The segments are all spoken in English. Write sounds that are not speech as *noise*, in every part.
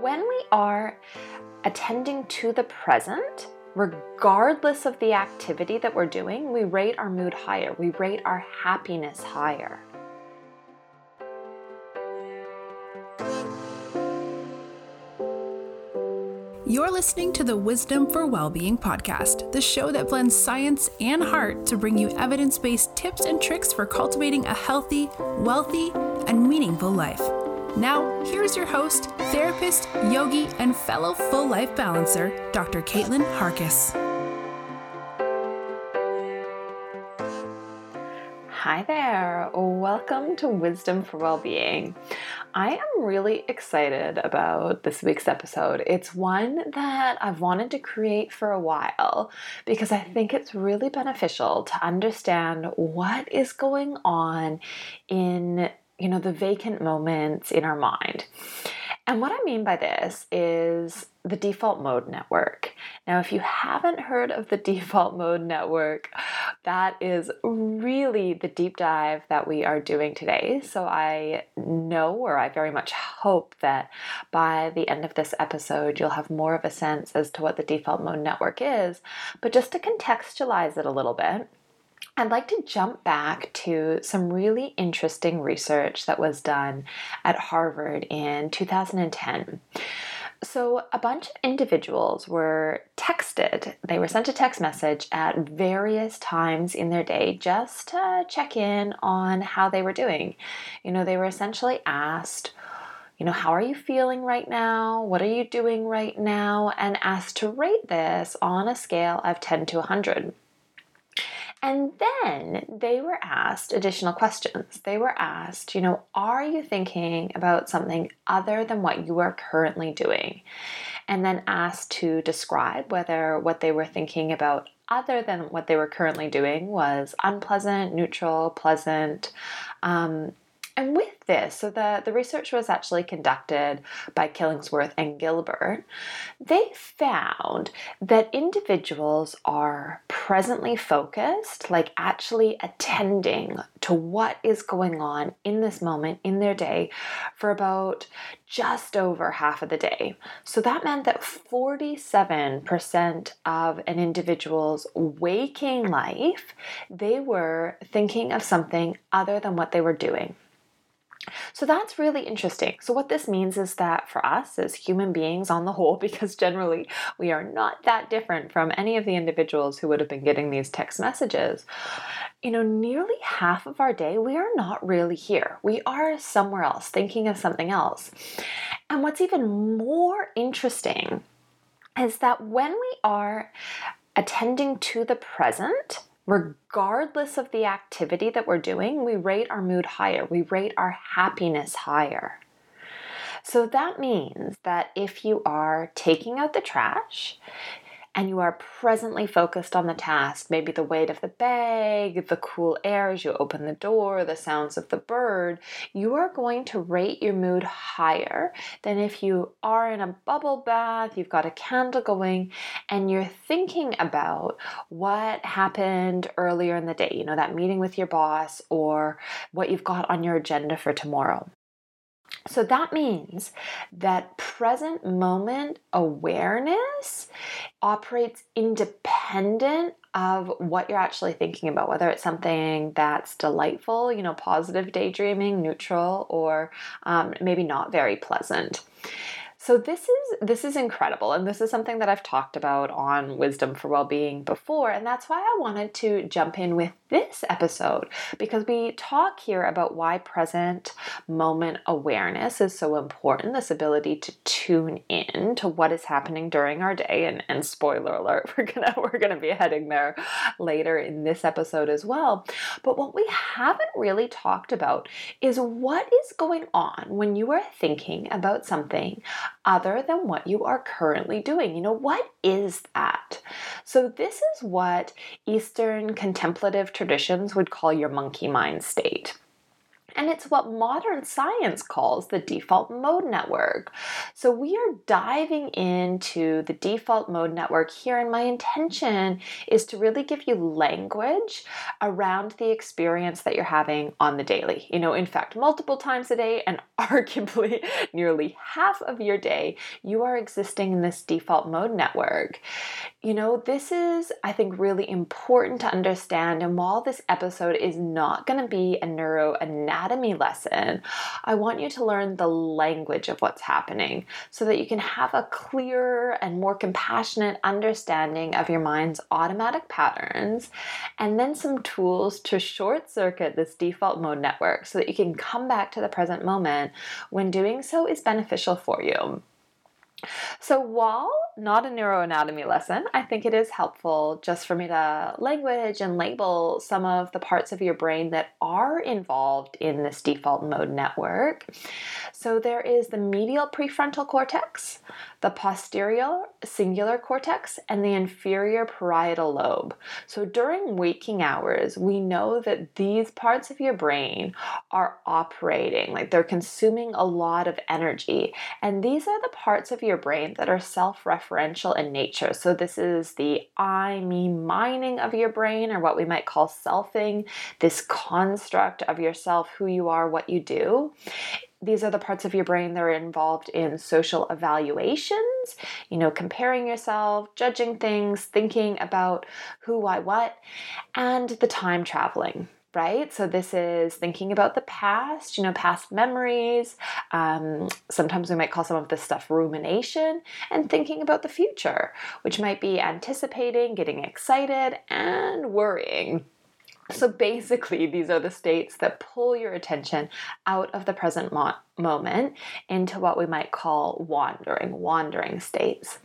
When we are attending to the present, regardless of the activity that we're doing, we rate our mood higher, we rate our happiness higher. You're listening to the Wisdom for Wellbeing podcast, the show that blends science and heart to bring you evidence based tips and tricks for cultivating a healthy, wealthy, and meaningful life. Now, here's your host, therapist, yogi, and fellow full life balancer, Dr. Caitlin Harkis. Hi there, welcome to Wisdom for Wellbeing. I am really excited about this week's episode. It's one that I've wanted to create for a while because I think it's really beneficial to understand what is going on in you know, the vacant moments in our mind. And what I mean by this is the default mode network. Now, if you haven't heard of the *laughs* default mode network, that is really the deep dive that we are doing today. So I know, or I very much hope that by the end of this episode, you'll have more of a sense as to what the default mode network is. But just to contextualize it a little bit, I'd like to jump back to some really interesting research that was done at Harvard in 2010. So, a bunch of individuals were texted, they were sent a text message at various times in their day just to check in on how they were doing. You know, they were essentially asked, you know, how are you feeling right now? What are you doing right now? And asked to rate this on a scale of 10 to 100. And then they were asked additional questions. They were asked, you know, are you thinking about something other than what you are currently doing? And then asked to describe whether what they were thinking about other than what they were currently doing was unpleasant, neutral, pleasant, um, and with this, so the, the research was actually conducted by Killingsworth and Gilbert, they found that individuals are presently focused, like actually attending to what is going on in this moment in their day for about just over half of the day. So that meant that 47% of an individual's waking life, they were thinking of something other than what they were doing. So that's really interesting. So, what this means is that for us as human beings on the whole, *laughs* because generally we are not that different from any of the individuals who would have been getting these text messages, you know, nearly half of our day we are not really here. We are somewhere else, thinking of something else. And what's even more interesting is that when we are attending to the present, regardless of the activity that we're doing, we rate our mood higher, we rate our happiness higher. So that means that if you are taking out the trash, and you are presently focused on the task, maybe the weight of the bag, the cool air as you open the door, the sounds of the bird, you are going to rate your mood higher than if you are in a bubble bath, you've got a candle going, and you're thinking about what happened earlier in the day, you know, that meeting with your boss or what you've got on your agenda for tomorrow. So that means that present moment awareness operates independent of what you're actually thinking about, whether it's something that's delightful, you know, positive daydreaming, neutral, or um, maybe not very pleasant. So this is this is incredible and this is something that I've talked about on Wisdom for Wellbeing before and that's why I wanted to jump in with this episode because we talk here about why present moment awareness is so important this ability to tune in to what is happening during our day. And, and spoiler alert *laughs* we're gonna we're gonna be heading there later in this episode as well. But what we haven't really talked about is what is going on when you are thinking about something other than what you are currently doing. You know what is that? So this is what eastern contemplative traditions would call your monkey mind state. And it's what modern science calls the default mode network. So we are diving into the default mode network here, and my intention is to really give you language around the experience that you're having on the daily. You know, in fact, multiple times a day, and *laughs* arguably nearly half of your day, you are existing in this default mode network. You know, this is, I think, really important to understand. And while this episode is not going to be a neuroanatomy lesson, I want you to learn the language of what's happening so that you can have a clearer and more compassionate understanding of your mind's automatic patterns, and then some tools to short circuit this default mode network so that you can come back to the present moment when doing so is beneficial for you. So, while not a neuroanatomy lesson, I think it is helpful just for me to language and label some of the parts of your brain that are involved in this default mode network. So, there is the medial prefrontal cortex, the posterior cingulate cortex, and the inferior parietal lobe. So during waking hours, we know that these parts of your brain are operating, like they're consuming a lot of energy. And these are the parts of your brain that are self referential in nature. So this is the I, me, mining of your brain, or what we might call selfing, this construct of yourself, who you are, what you do these are the parts of your brain that are involved in social evaluations, you know, comparing yourself, judging things, thinking about who, why, what, and the time traveling. Right? So, this is thinking about the past, you know, past memories. Um, sometimes we might call some of this stuff rumination, and thinking about the future, which might be anticipating, getting excited, and worrying. So basically, these are the states that pull your attention out of the present mo- moment into what we might call wandering, wandering states.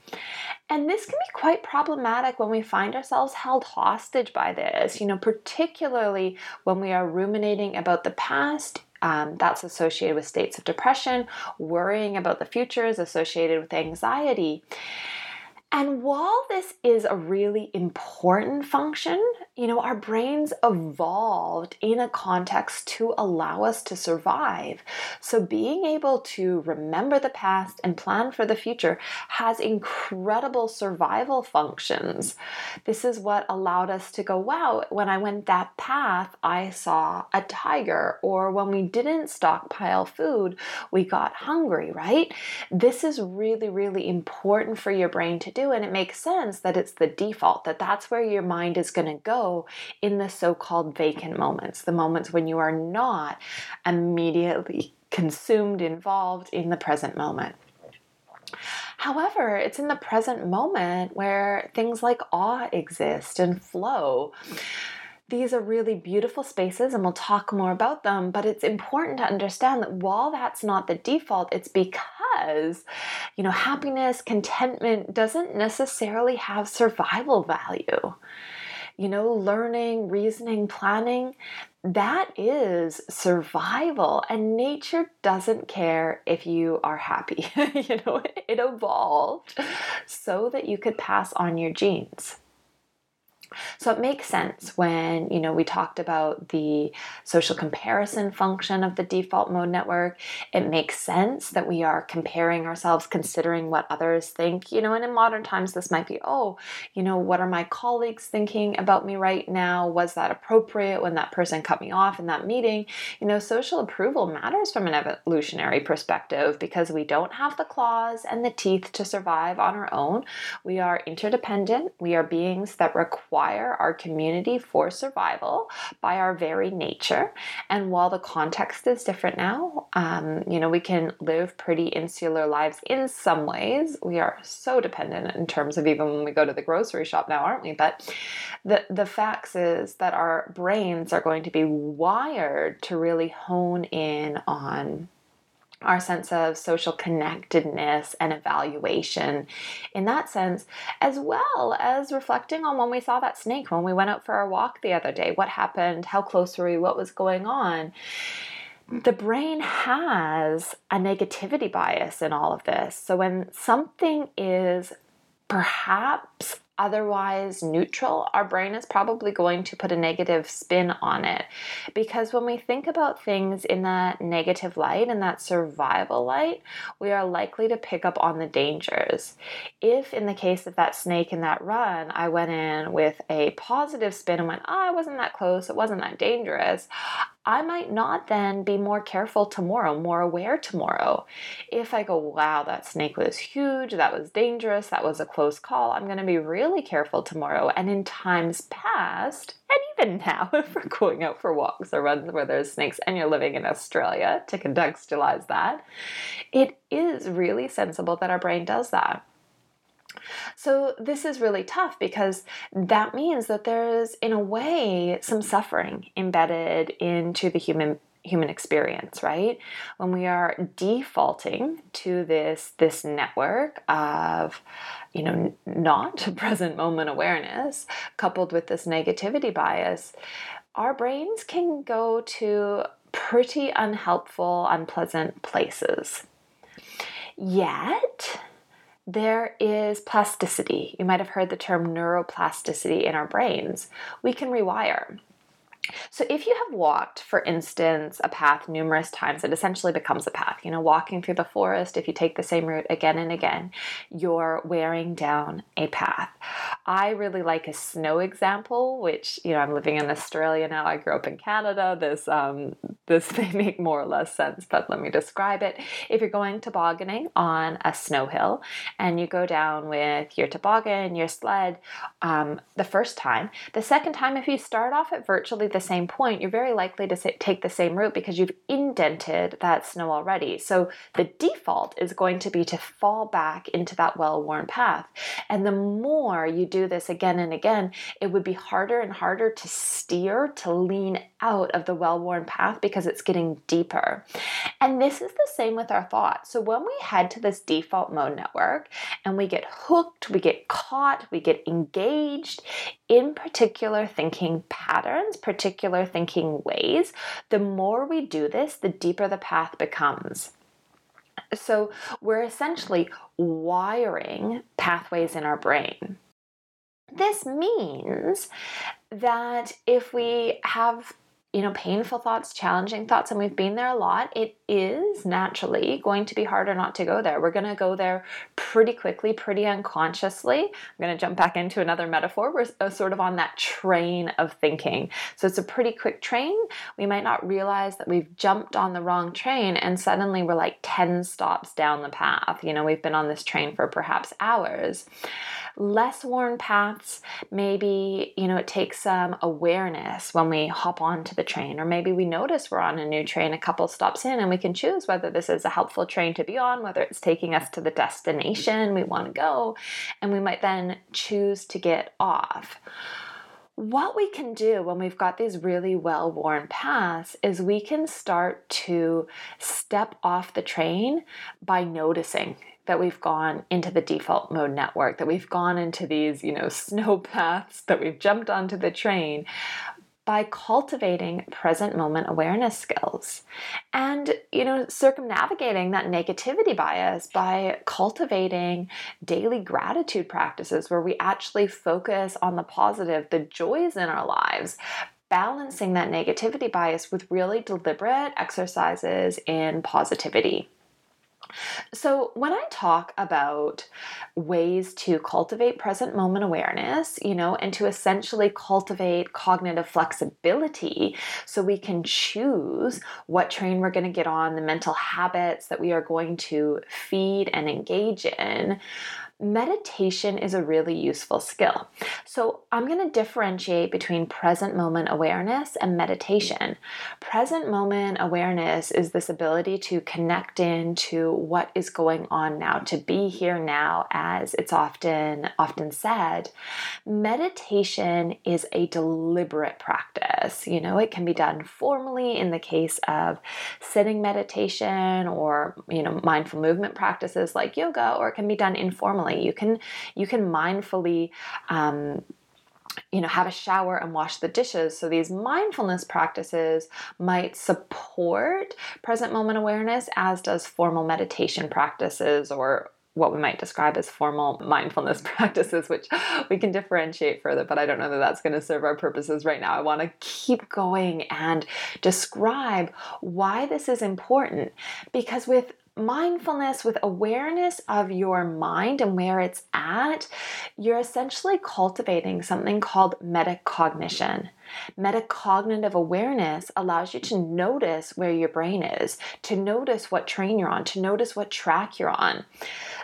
And this can be quite problematic when we find ourselves held hostage by this, you know, particularly when we are ruminating about the past um, that's associated with states of depression. Worrying about the future is associated with anxiety. And while this is a really important function, you know, our brains evolved in a context to allow us to survive. So being able to remember the past and plan for the future has incredible survival functions. This is what allowed us to go, wow, when I went that path, I saw a tiger. Or when we didn't stockpile food, we got hungry, right? This is really, really important for your brain to do. And it makes sense that it's the default, that that's where your mind is going to go in the so called vacant moments, the moments when you are not immediately consumed, involved in the present moment. However, it's in the present moment where things like awe exist and flow. These are really beautiful spaces, and we'll talk more about them. But it's important to understand that while that's not the default, it's because, you know, happiness, contentment doesn't necessarily have survival value you know, learning, reasoning, planning, that is survival. And nature doesn't care if you are happy. *laughs* you know, it evolved so that you could pass on your genes. So it makes sense when, you know, we talked about the social comparison function of the default mode network. It makes sense that we are comparing ourselves, considering what others think, you know, and in modern times this might be, oh, you know, what are my colleagues thinking about me right now? Was that appropriate when that person cut me off in that meeting? You know, social approval matters from an evolutionary perspective because we don't have the claws and the teeth to survive on our own. We are interdependent. We are beings that require require our community for survival by our very nature. And while the context is different now, um, you know, we can live pretty insular lives in some ways. We are so dependent in terms of even when we go to the grocery shop now, aren't we? But the, the facts is that our brains are going to be wired to really hone in on our sense of social connectedness and evaluation in that sense, as well as reflecting on when we saw that snake, when we went out for our walk the other day. What happened? How close were we? What was going on? The brain has a negativity bias in all of this. So when something is perhaps otherwise neutral, our brain is probably going to put a negative spin on it. Because when we think about things in that negative light, in that survival light, we are likely to pick up on the dangers. If, in the case of that snake in that run, I went in with a positive spin and went, ah, oh, I wasn't that close, it wasn't that dangerous, I might not then be more careful tomorrow, more aware tomorrow. If I go, wow, that snake was huge, that was dangerous, that was a close call, I'm going to be really careful tomorrow. And in times past, and even *laughs* now, if we're going out for walks or runs where there's snakes and you're living in Australia, to contextualize that, it is really sensible that our brain does that. So, this is really tough because that means that there's, in a way, some suffering embedded into the human human experience right? When we are defaulting to this this network of you know not *laughs* present moment awareness coupled with this negativity bias our brains can go to pretty unhelpful unpleasant places. Yet there is plasticity. You might have heard the term neuroplasticity in our brains. We can rewire. So, if you have walked, for instance, a path numerous times, it essentially becomes a path. You know, walking through the forest, if you take the same route again and again, you're wearing down a path. I really like a snow example, which, you know, I'm living in Australia now. I grew up in Canada. This, um, this *laughs* may make more or less sense, but let me describe it. If you're going tobogganing on a snow hill and you go down with your toboggan, your sled, um, the first time, the second time, if you start off at virtually the same point, you're very likely to take the same route because you've indented that snow already. So the default is going to be to fall back into that well worn path. And the more you do this again and again, it would be harder and harder to steer, to lean out of the well worn path because it's getting deeper. And this is the same with our thoughts. So when we head to this default mode network and we get hooked, we get caught, we get engaged in particular thinking patterns, particular thinking ways, the more we do this, the deeper the path becomes. So we're essentially wiring pathways in our brain. This means that if we have you know, painful thoughts, challenging thoughts, and we've been there a lot, it is naturally going to be harder not to go there. We're going to go there pretty quickly, pretty unconsciously. I'm going to jump back into another metaphor. We're uh, sort of on that train of thinking. So it's a pretty quick train. We might not realize that we've jumped on the wrong train and suddenly we're like 10 stops down the path. You know, we've been on this train for perhaps hours less worn paths, maybe, you know, it takes some awareness when we hop onto the train, or maybe we notice we're on a new train a couple stops in and we can choose whether this is a helpful train to be on, whether it's taking us to the destination we want to go, and we might then choose to get off. What we can do when we've got these really well worn paths is we can start to step off the train by noticing that we've gone into the default mode network, that we've gone into these, you know, *laughs* snow paths, that we've jumped onto the train by cultivating present moment awareness skills and you know circumnavigating that negativity bias by cultivating daily gratitude practices where we actually focus on the positive the joys in our lives balancing that negativity bias with really deliberate exercises in positivity so, when I talk about ways to cultivate present moment awareness, you know, and to essentially cultivate cognitive flexibility so we can choose what train we're going to get on, the mental habits that we are going to feed and engage in, meditation is a really useful skill. So, I'm going to differentiate between present moment awareness and meditation. Present moment awareness is this ability to connect into what is going on now, to be here now as it's often often said. Meditation is a deliberate practice. You know, it can be done formally in the case of sitting meditation or, you know, mindful movement practices like yoga or it can be done informally you can you can mindfully um, you know have a shower and wash the dishes. So these mindfulness practices might support present moment awareness as does formal meditation practices or what we might describe as formal mindfulness *laughs* practices, which we can differentiate further, but I don't know that that's going to serve our purposes right now. I want to keep going and describe why this is important. Because with mindfulness, with awareness of your mind and where it's at, you're essentially cultivating something called metacognition. Metacognitive awareness allows you to notice where your brain is, to notice what train you're on, to notice what track you're on.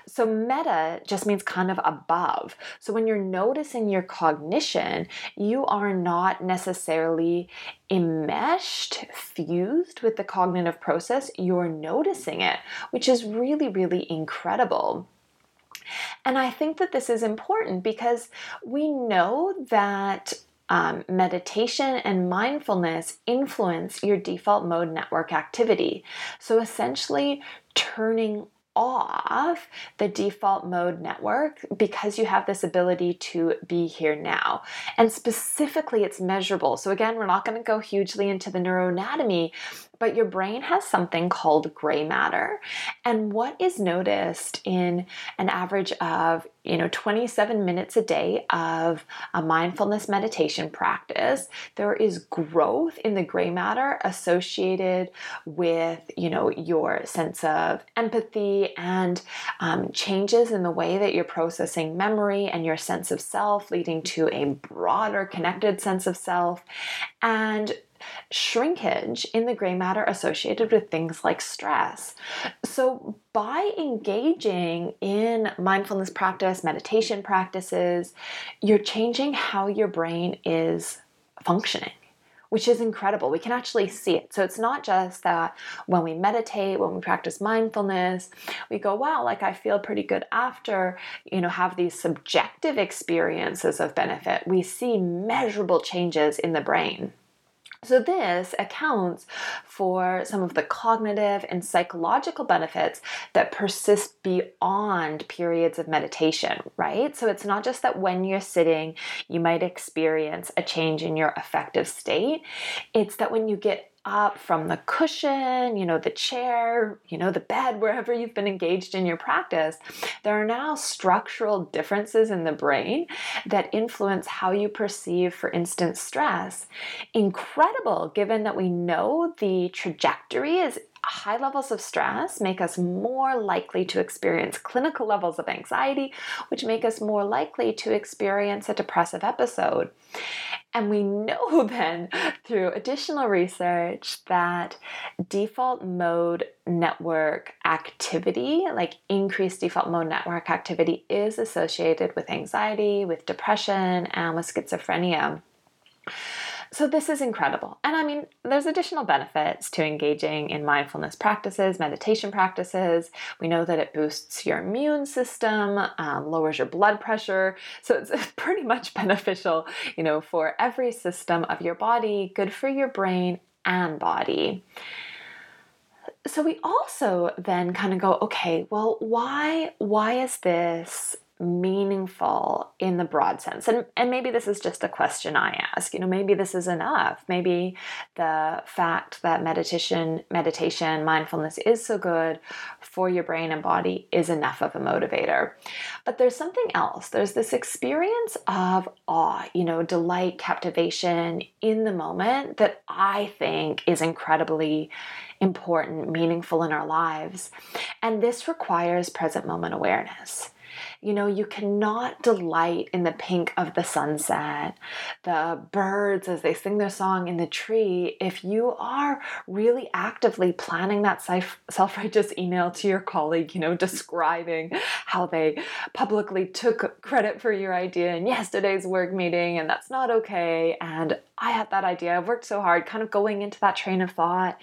So, meta just means kind of above. So, when you're noticing your cognition, you are not necessarily enmeshed, fused with the cognitive process, you're noticing it, which is really, really incredible. And I think that this is important because we know that um, meditation and mindfulness influence your default mode network activity. So essentially, turning off the default mode network because you have this ability to be here now. And specifically, it's measurable. So, again, we're not going to go hugely into the neuroanatomy, but your brain has something called gray matter. And what is noticed in an average of, you know, 27 minutes a day of a mindfulness meditation practice, there is growth in the gray matter associated with, you know, your sense of empathy and um, changes in the way that you're processing memory and your sense of self, leading to a broader connected sense of self. And shrinkage in the gray matter associated with things like stress. So, by engaging in mindfulness practice, meditation practices, you're changing how your brain is functioning which is incredible. We can actually see it. So it's not just that when we meditate, when we practice mindfulness, we go, wow, like I feel pretty good after, you know, have these subjective experiences of benefit. We see measurable changes in the brain. So, this accounts for some of the cognitive and psychological benefits that persist beyond periods of meditation, right? So, it's not just that when you're sitting, you might experience a change in your affective state, it's that when you get up from the cushion, you know, the chair, you know, the bed, wherever you've been engaged in your practice, there are now structural differences in the brain that influence how you perceive, for instance, stress. Incredible, given that we know the trajectory is high levels of stress make us more likely to experience clinical levels of anxiety, which make us more likely to experience a depressive episode. And we know *laughs* then through additional research that default mode network activity, like increased default mode network activity, is associated with anxiety, with depression, and with schizophrenia. So, this is incredible. And I mean, there's additional benefits to engaging in mindfulness practices, meditation practices. We know that it boosts your immune system, um, lowers your blood pressure. So, it's *laughs* pretty much beneficial, you know, for every system of your body, good for your brain and body. So we also then kind of go, okay, well, why why is this meaningful in the broad sense. And and maybe this is just a question i ask you know maybe this is enough. Maybe the fact that meditation meditation mindfulness is so good for your brain and body is enough of a motivator. But there's something else. There's this experience of awe you know delight captivation in the moment that i think is incredibly important meaningful in our lives. And this requires present moment awareness you know, you cannot delight in the pink of the sunset, the birds as they sing their song in the tree, if you are really actively planning that self righteous email to your colleague, you know, describing how they publicly took credit for your idea in yesterday's work meeting, and that's not okay. And I had that idea, I've worked so hard, kind of going into that train of thought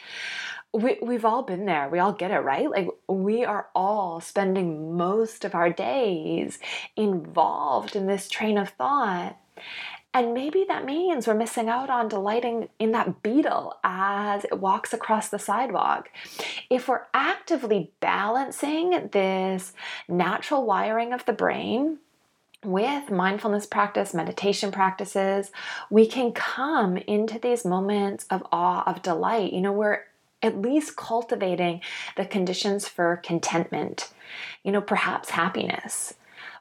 we, we've all been there. We all get it, right? Like, we are all spending most of our days involved in this train of thought. And maybe that means we're missing out on delighting in that beetle as it walks across the sidewalk. If we're actively balancing this natural wiring of the brain, with mindfulness practice, meditation practices, we can come into these moments of awe, of delight. You know, we're at least cultivating the conditions for contentment, you know, perhaps happiness.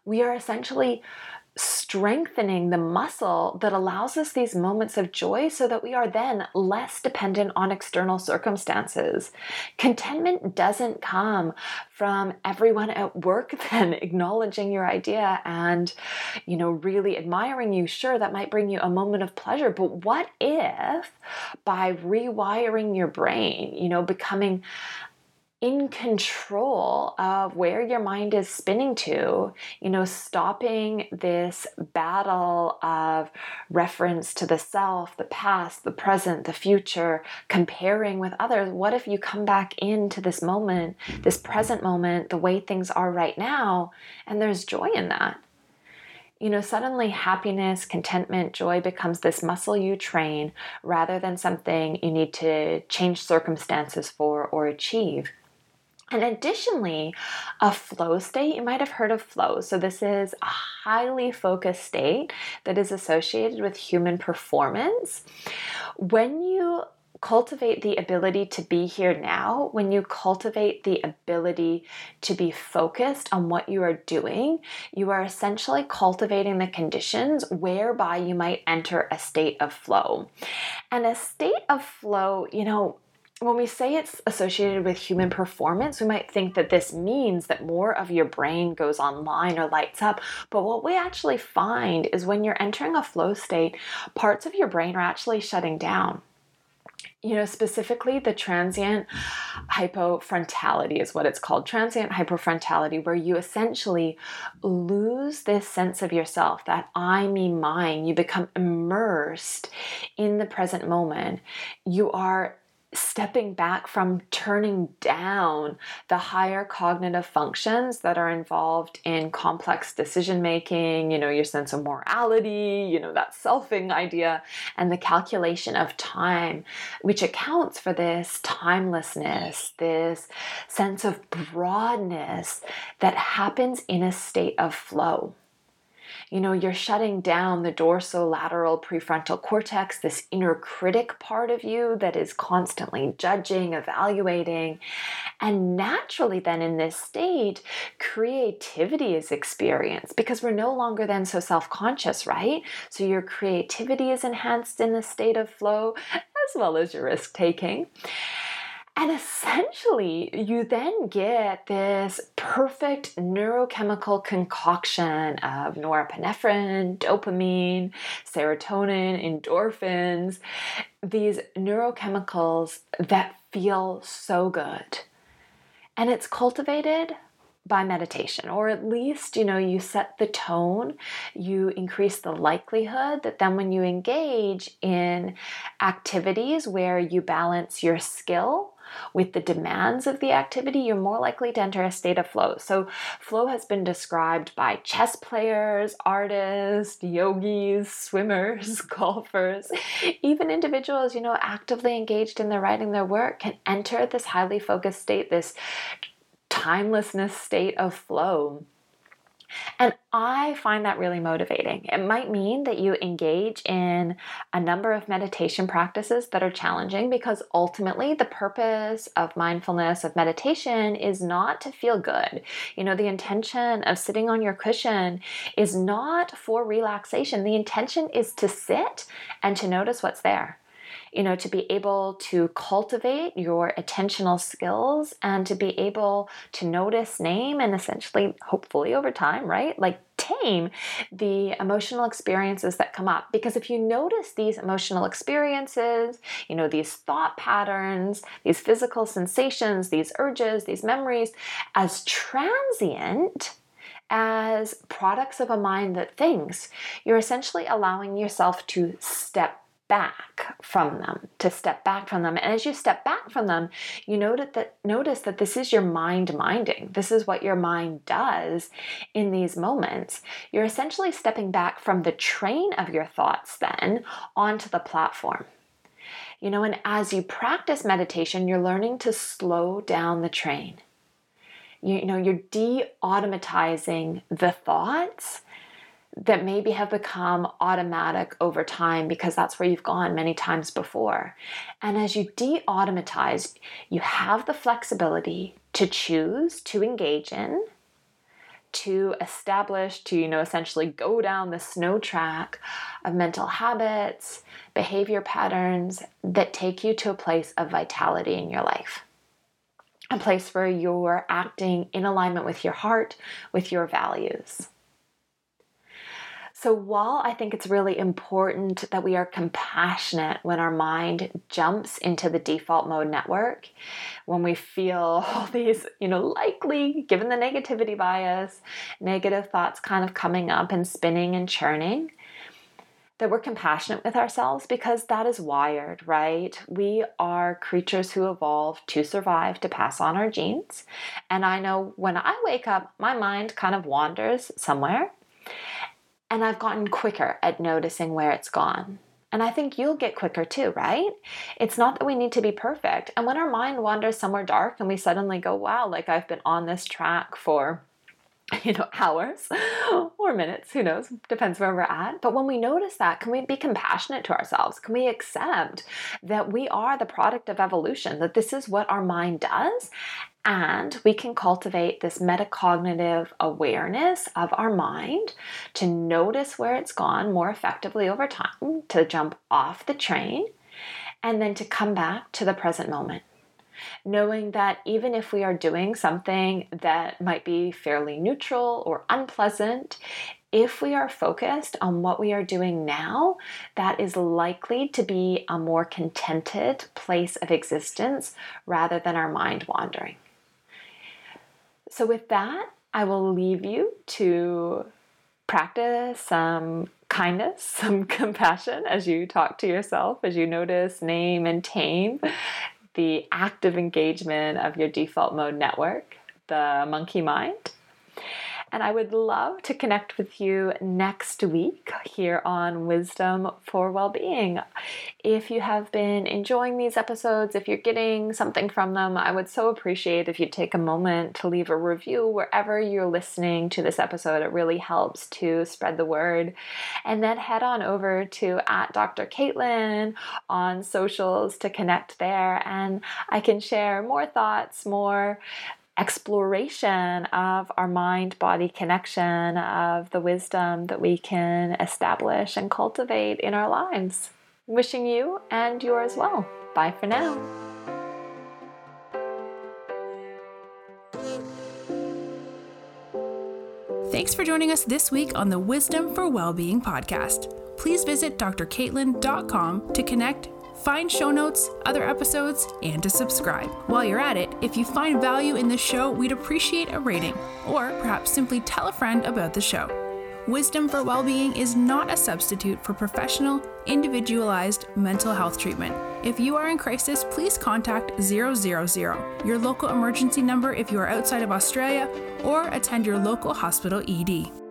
We are essentially strengthening the muscle that allows us these moments of joy so that we are then less dependent on external circumstances. Contentment doesn't come from everyone at work *laughs* then acknowledging your idea and you know really admiring you. Sure, that might bring you a moment of pleasure, but what if by rewiring your brain, you know, becoming in control of where your mind is spinning to, you know, stopping this battle of reference to the self, the past, the present, the future, comparing with others. What if you come back into this moment, this present moment, the way things are right now, and there's joy in that? you know, suddenly happiness, contentment, joy becomes this muscle you train rather than something you need to change circumstances for or achieve. And additionally, a flow state, you might have heard of flow. So, this is a highly focused state that is associated with human performance. When you cultivate the ability to be here now, when you cultivate the ability to be focused on what you are doing, you are essentially cultivating the conditions whereby you might enter a state of flow. And a state of flow, you know, when we say it's associated with human performance, we might think that this means that more of your brain goes online or lights up. But what we actually find is when you're entering a flow state, parts of your brain are actually shutting down. You know, specifically the transient hypofrontality is what it's called transient hypofrontality, where you essentially lose this sense of yourself, that I, me, mine. You become immersed in the present moment. You are stepping back from turning down the higher cognitive functions that are involved in complex decision making, you know, your sense of morality, you know, that selfing idea, and the calculation of time, which accounts for this timelessness, this sense of broadness that happens in a state of flow you know, you're shutting down the dorsolateral prefrontal cortex, this inner critic part of you that is constantly judging, evaluating. And naturally, then in this state, creativity is experienced because we're no longer then so self conscious, right? So your creativity is enhanced in the state of flow as well as your risk taking. And essentially, you then get this perfect neurochemical concoction of norepinephrine, dopamine, serotonin, endorphins, these neurochemicals that feel so good. And it's cultivated by meditation, or at least, you know, you set the tone, you increase the likelihood that then when you engage in activities where you balance your skill with the demands of the activity, you're more likely to enter a state of flow. So, flow has been described by chess players, artists, yogis, swimmers, *laughs* golfers, even individuals, you know, actively engaged in their writing their work can enter this highly focused state, this timelessness state of flow. And I find that really motivating. It might mean that you engage in a number of meditation practices that are challenging because ultimately the purpose of mindfulness, of meditation, is not to feel good. You know, the intention of sitting on your cushion is not for relaxation, the intention is to sit and to notice what's there you know, to be able to cultivate your attentional skills and to be able to notice, name, and essentially, hopefully over time, right? Like tame the emotional experiences that come up. Because if you notice these emotional experiences, you know, these thought patterns, these physical sensations, these urges, these memories as transient, as products of a mind that thinks, you're essentially allowing yourself to step back from them, to step back from them. And as you step back from them, you notice that notice that this is your mind minding. This is what your mind does in these moments. You're essentially stepping back from the train of your thoughts then onto the platform. You know, and as you practice meditation, you're learning to slow down the train. You, you know, you're de automatizing the thoughts that maybe have become automatic over time because that's where you've gone many times before. And as you de automatize, you have the flexibility to choose to engage in, to establish, to, you know, essentially go down the snow track of mental habits, behavior patterns that take you to a place of vitality in your life a place where you're acting in alignment with your heart, with your values. So, while I think it's really important that we are compassionate when our mind jumps into the default mode network, when we feel *laughs* all these, you know, likely, given the negativity bias, negative thoughts kind of coming up and spinning and churning, that we're compassionate with ourselves because that is wired, right? We are creatures who evolve to survive, to pass on our genes. And I know when I wake up, my mind kind of wanders somewhere. And I've gotten quicker at noticing where it's gone. And I think you'll get quicker too, right? It's not that we need to be perfect. And when our mind wanders somewhere dark and we suddenly go, wow, like I've been on this track for *laughs* you know, hours *laughs* or minutes, who knows, depends where we're at. But when we notice that, can we be compassionate to ourselves? Can we accept that we are the product of evolution, that this is what our mind does? And we can cultivate this metacognitive awareness of our mind to notice where it's gone more effectively over time, to jump off the train, and then to come back to the present moment knowing that even if we are doing something that might be fairly neutral or unpleasant, if we are focused on what we are doing now, that is likely to be a more contented place of existence rather than our mind wandering. So, with that, I will leave you to practice some kindness, *laughs* some compassion as you talk to yourself, as you notice, name, and tame the active engagement of your default mode network, the monkey mind. And I would love to connect with you next week here on Wisdom for Wellbeing. If you have been enjoying these episodes, if you're getting something from them, I would so appreciate if you'd take a moment to leave a review wherever you're listening to this episode. It really helps to spread the word. And then head on over to at Dr. Caitlin on socials to connect there, and I can share more thoughts, more exploration of our mind body connection, of the wisdom that we can establish and cultivate in our lives. Wishing you and yours well. Bye for now. Thanks for joining us this week on the Wisdom for Wellbeing podcast. Please visit drcaitlin.com to connect find show notes, other episodes, and to subscribe. While you're at it, if you find value in the show, we'd appreciate a rating, or perhaps simply tell a friend about the show. Wisdom for Wellbeing is not a substitute for professional, individualized mental health treatment. If you are in crisis, please contact 000, your local emergency number if you are outside of Australia, or attend your local hospital ED.